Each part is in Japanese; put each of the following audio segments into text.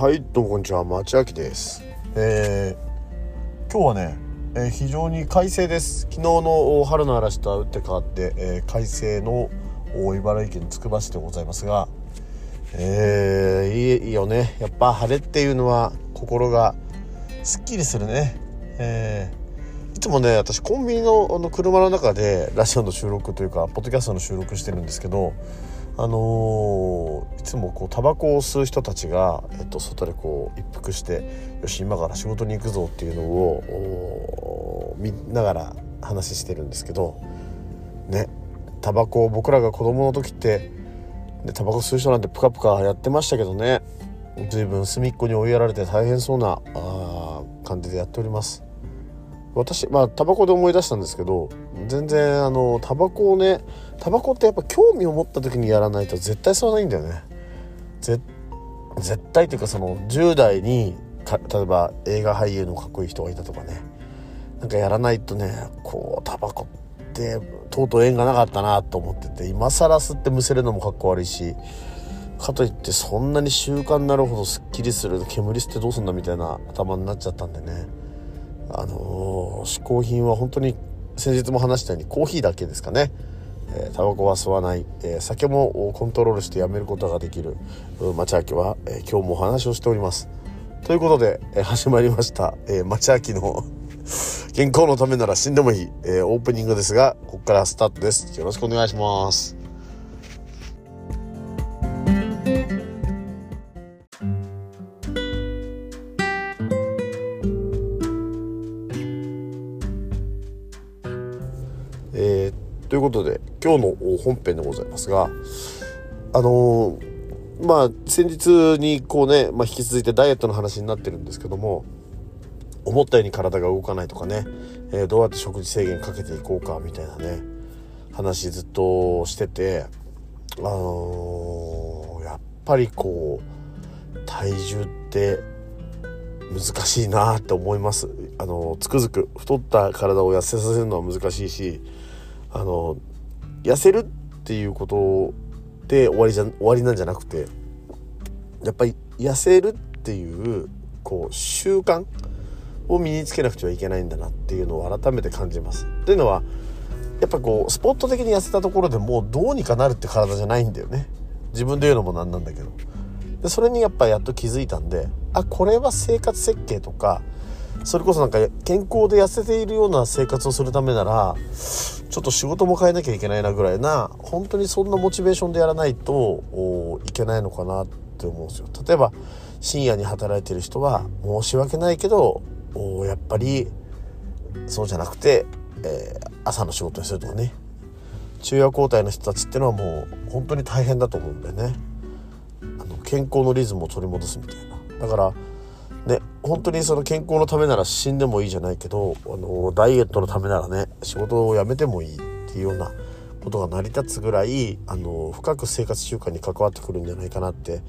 はいどうもこんにちは町明です。えー、今日はね、えー、非常に快晴です。昨日の春の嵐とは打って変わって、えー、快晴の茨城県つくば市でございますがえー、いいいいよね。やっぱ晴れっていうのは心がすっきりするね。えー、いつもね私コンビニのあの車の中でラジオの収録というかポッドキャストの収録してるんですけどあのー、いつもこうタバコを吸う人たちが、えっと、外でこう一服してよし今から仕事に行くぞっていうのを見ながら話してるんですけどねタバコを僕らが子供の時ってでタバコ吸う人なんてプカプカやってましたけどね随分隅っこに追いやられて大変そうなあ感じでやっております。私まあタバコで思い出したんですけど全然あのタバコをねタバコってやっぱ興味を持った時にやらないと絶対吸わないんだよね。絶対というかその10代に例えば映画俳優のかっこいい人がいたとかね。なんかやらないとねこうタバコってとうとう縁がなかったなと思ってて今更吸ってむせるのもかっこ悪いしかといってそんなに習慣になるほどすっきりする煙吸ってどうすんだみたいな頭になっちゃったんでね。あのー、嗜好品は本当に先日も話したようにコーヒーだけですかね。えタバコは吸わない、えー、酒もコントロールしてやめることができる。町明は、えー、今日もお話をしております。ということで、えー、始まりました、えー、町明の健康のためなら死んでもいい、えー、オープニングですがここからスタートです。よろしくお願いします。今日の本編でございますがあのー、まあ先日にこうね、まあ、引き続いてダイエットの話になってるんですけども思ったように体が動かないとかね、えー、どうやって食事制限かけていこうかみたいなね話ずっとしててあのー、やっぱりこう体重って難しいなって思います。あのつくづく太った体を痩せさせるのは難しいしあの痩せるっていうことで終わりじゃ終わりなんじゃなくてやっぱり痩せるっていうこう習慣を身につけなくてはいけないんだなっていうのを改めて感じます。というのはやっぱこうスポット的に痩せたところでもうどうにかなるって体じゃないんだよね。自分で言うのもなんなんだけど。でそれにやっぱやっと気づいたんであこれは生活設計とかそれこそなんか健康で痩せているような生活をするためならちょっと仕事も変えなきゃいけないなぐらいな本当にそんなモチベーションでやらないといけないのかなって思うんですよ。例えば深夜に働いてる人は申し訳ないけどやっぱりそうじゃなくて、えー、朝の仕事にするとかね昼夜交代の人たちっていうのはもう本当に大変だと思うんだよね。あの健康のリズムを取り戻すみたいな。だからね本当にその健康のためなら死んでもいいじゃないけどあのダイエットのためならね仕事を辞めてもいいっていうようなことが成り立つぐらいあの深く生活習慣に関わってくるんじゃないかなって、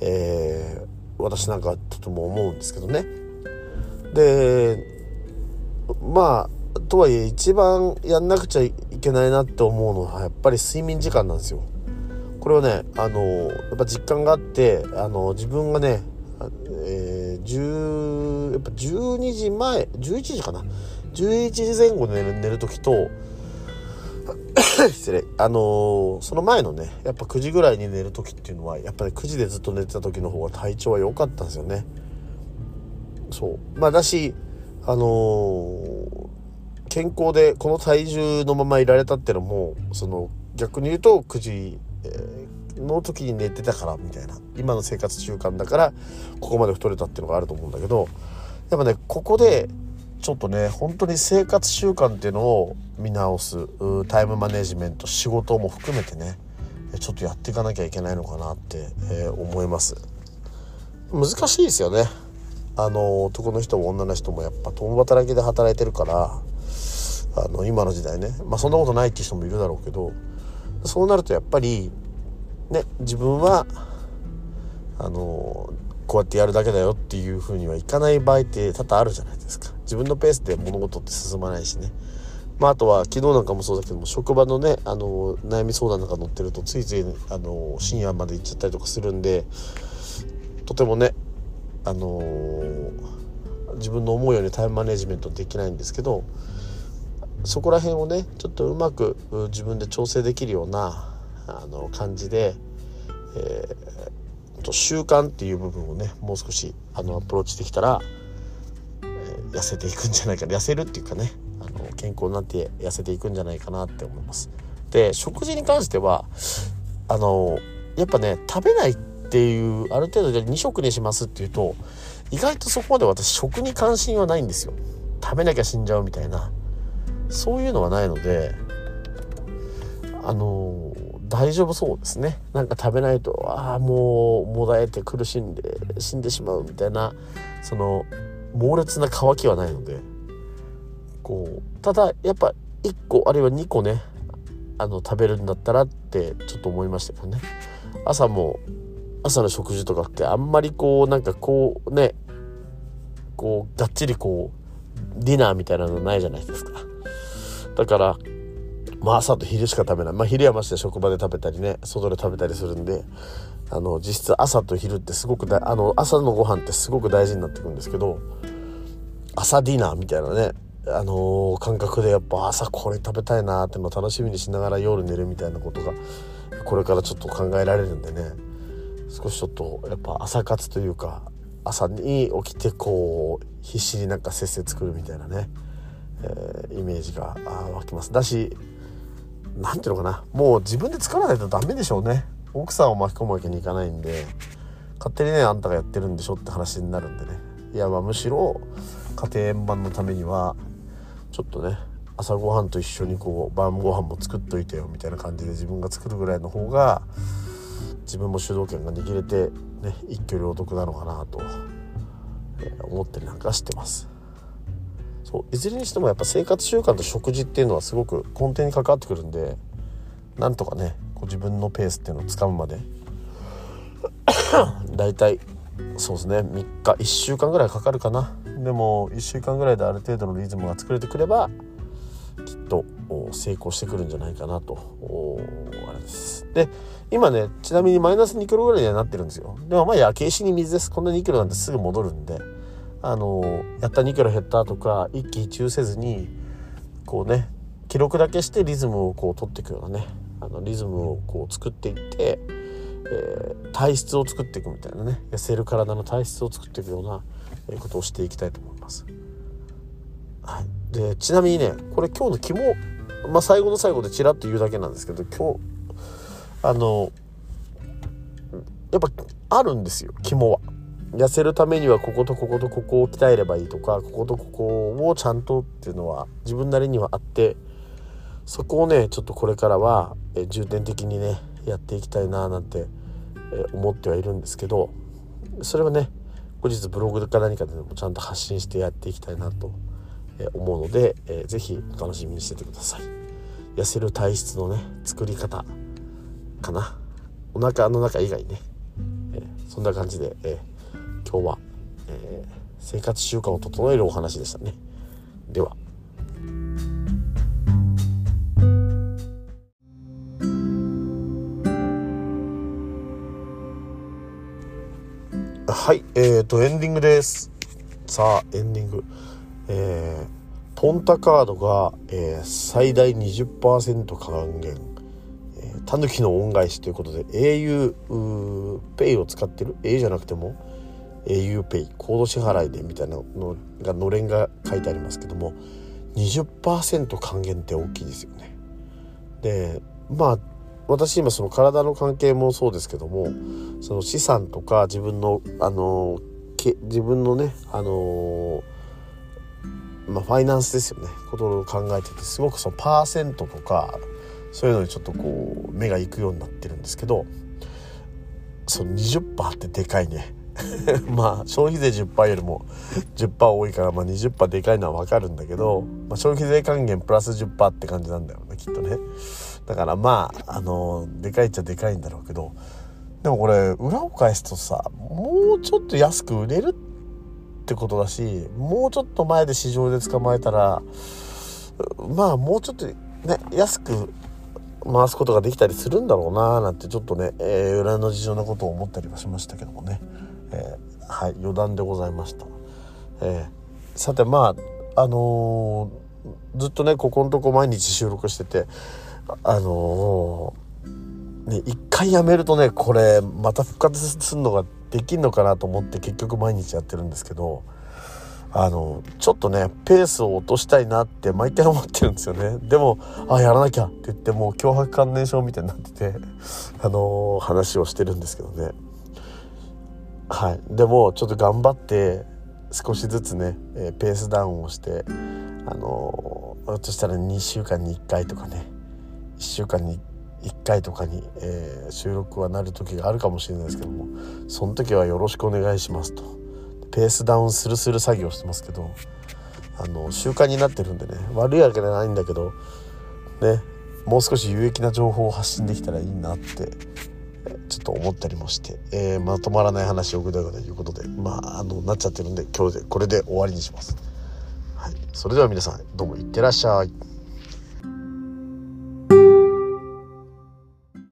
えー、私なんかとても思うんですけどね。でまあとはいえ一番やんなくちゃいけないなって思うのはやっぱり睡眠時間なんですよ。これはねあのやっぱ実感があってあの自分がねえー、10やっぱ12時前11時かな？11時前後で寝る寝る時と 失礼あのー、その前のねやっぱ9時ぐらいに寝る時っていうのはやっぱり9時でずっと寝てた時の方が体調は良かったんですよね。そう。まあだしあのー、健康でこの体重のままいられたっていうのもその逆に言うと9時、えーの時に寝てたからみたいな。今の生活習慣だからここまで太れたっていうのがあると思うんだけどやっぱねここでちょっとね本当に生活習慣っていうのを見直すタイムマネジメント仕事も含めてねちょっとやっていかなきゃいけないのかなって、えー、思います。難しいですよね。あの男の人も女の人もやっぱ共働きで働いてるからあの今の時代ね。まあそんなことないって人もいるだろうけどそうなるとやっぱりね自分はあのこうやってやるだけだよっていうふうにはいかない場合って多々あるじゃないですか。自分のペースで物事って進まないしね。まあ、あとは昨日なんかもそうだけども職場のねあの悩み相談なんか載ってるとついついあの深夜まで行っちゃったりとかするんでとてもねあのー、自分の思うようにタイムマネジメントできないんですけどそこら辺をねちょっとうまく自分で調整できるようなあの感じで、えー、と習慣っていう部分をねもう少しあのアプローチできたら、えー、痩せていくんじゃないか痩せるっていうかねあの健康になって痩せていくんじゃないかなって思います。で食事に関してはあのやっぱね食べないっていうある程度で2食にしますっていうと意外とそこまで私食に関心はないんですよ。食べなきゃ死んじゃうみたいなそういうのはないのであの大丈夫そうですね。なんか食べないとああもうもだえて苦しんで死んでしまうみたいなその猛烈な渇きはないのでこうただやっぱ1個あるいは2個ねあの食べるんだったらってちょっと思いましたけどね。朝も朝の食事とかってあんまりこうなんかこうねこうがっちりこうディナーみたいなのないじゃないですか。だからまあ朝と昼しか食べない。まあ昼はまして職場で食べたりね外で食べたりするんであの実質朝と昼ってすごくあの朝のご飯ってすごく大事になってくるんですけど朝ディナーみたいなねあのー、感覚でやっぱ朝これ食べたいなっての楽しみにしながら夜寝るみたいなことがこれからちょっと考えられるんでね少しちょっとやっぱ朝活というか朝に起きてこう必死になんかせっせ作るみたいなね、えー、イメージが湧きます。だし何ていうのかな。もう自分で作らないとダメでしょうね。奥さんを巻き込むわけにいかないんで。勝手にねあんたがやってるんでしょって話になるんでね。いやまあむしろ家庭円満のためにはちょっとね朝ごはんと一緒にこう晩ご飯も作っといてよみたいな感じで自分が作るぐらいの方が自分も主導権が握れてね一挙両得なのかなと、思ったりなんかしてます。そういずれにしてもやっぱ生活習慣と食事っていうのはすごく根底に関わってくるんでなんとかねこう自分のペースっていうのをつかむまでだいいそうですね3日1週間ぐらいかかるかな。でも1週間ぐらいである程度のリズムが作れてくればきっと成功してくるんじゃないかなと。あれです。で今ねちなみにマイナス2キロぐらいにはなってるんですよ。でもまあ焼け石に水です。こんな2キロなんてすぐ戻るんであのやった2キロ減ったとか一喜一憂せずにこうね記録だけしてリズムをこう取っていくようなねあのリズムをこう作っていってえー、体質を作っていくみたいなね痩せる体の体質を作っていくようなことをしていきたいと思います。はい、でちなみにねこれ今日の肝、まあ、最後の最後でちらっと言うだけなんですけど今日あのやっぱあるんですよ肝は。痩せるためにはこことこことここを鍛えればいいとかこことここをちゃんとっていうのは自分なりにはあってそこをねちょっとこれからは重点的にねやっていきたいななんて思ってはいるんですけどそれはね後日ブログか何かでもちゃんと発信してやっていきたいなと思うので、えー、ぜひお楽しみにしててください。痩せる体質のね作り方かな。お腹の中以外ね、え、そんな感じで、えー、今日は、え生活習慣を整えるお話でしたねでははい、えーと、エンディングです。さあ、エンディング。えー、ポンタカードが、えー、最大20%還元。えー、タヌキの恩返しということで、au ペイを使ってる？A じゃなくても、au ペイ、コード支払いでみたいなのが、のれんが書いてありますけども、20%還元って大きいですよね。で、まあ、私今その体の関係もそうですけどもその資産とか自分のあのけ自分のねあのまあファイナンスですよねことを考えててすごくそのパーセントとかそういうのにちょっとこう目がいくようになってるんですけどその20%ってでかいね まあ消費税10%よりも10%多いから、まあ、20%でかいのは分かるんだけど、まあ、消費税還元プラス10%って感じなんだよねきっとね。だからまああのでかいっちゃでかいんだろうけどでもこれ裏を返すとさもうちょっと安く売れるってことだしもうちょっと前で市場で捕まえたらまあもうちょっとね安く回すことができたりするんだろうななんてちょっとね、えー、裏の事情のことを思ったりはしましたけどもね、えー、はい余談でございました、えー、さてまああのー、ずっとねここのとこ毎日収録しててあのね一回やめるとねこれまた復活するのができんのかなと思って結局毎日やってるんですけどあのちょっとねペースを落としたいなって毎回思ってるんですよね。でもあやらなきゃって言ってもう脅迫観念症みたいになっててあのー、話をしてるんですけどね。はいでもちょっと頑張って少しずつね、え、ペースダウンをしてあのー、としたら2週間に1回とかね1週間に1回とかに、えー、収録はなる時があるかもしれないですけどもその時はよろしくお願いしますと。ペースダウンするする作業してますけどあの習慣になってるんでね悪いわけじゃないんだけどねもう少し有益な情報を発信できたらいいなってちょっと思ったりもして、えー、まとまらない話をぐだぐだいうことでまああのなっちゃってるんで今日でこれで終わりにします。はい、それでは皆さんどうもいってらっしゃい。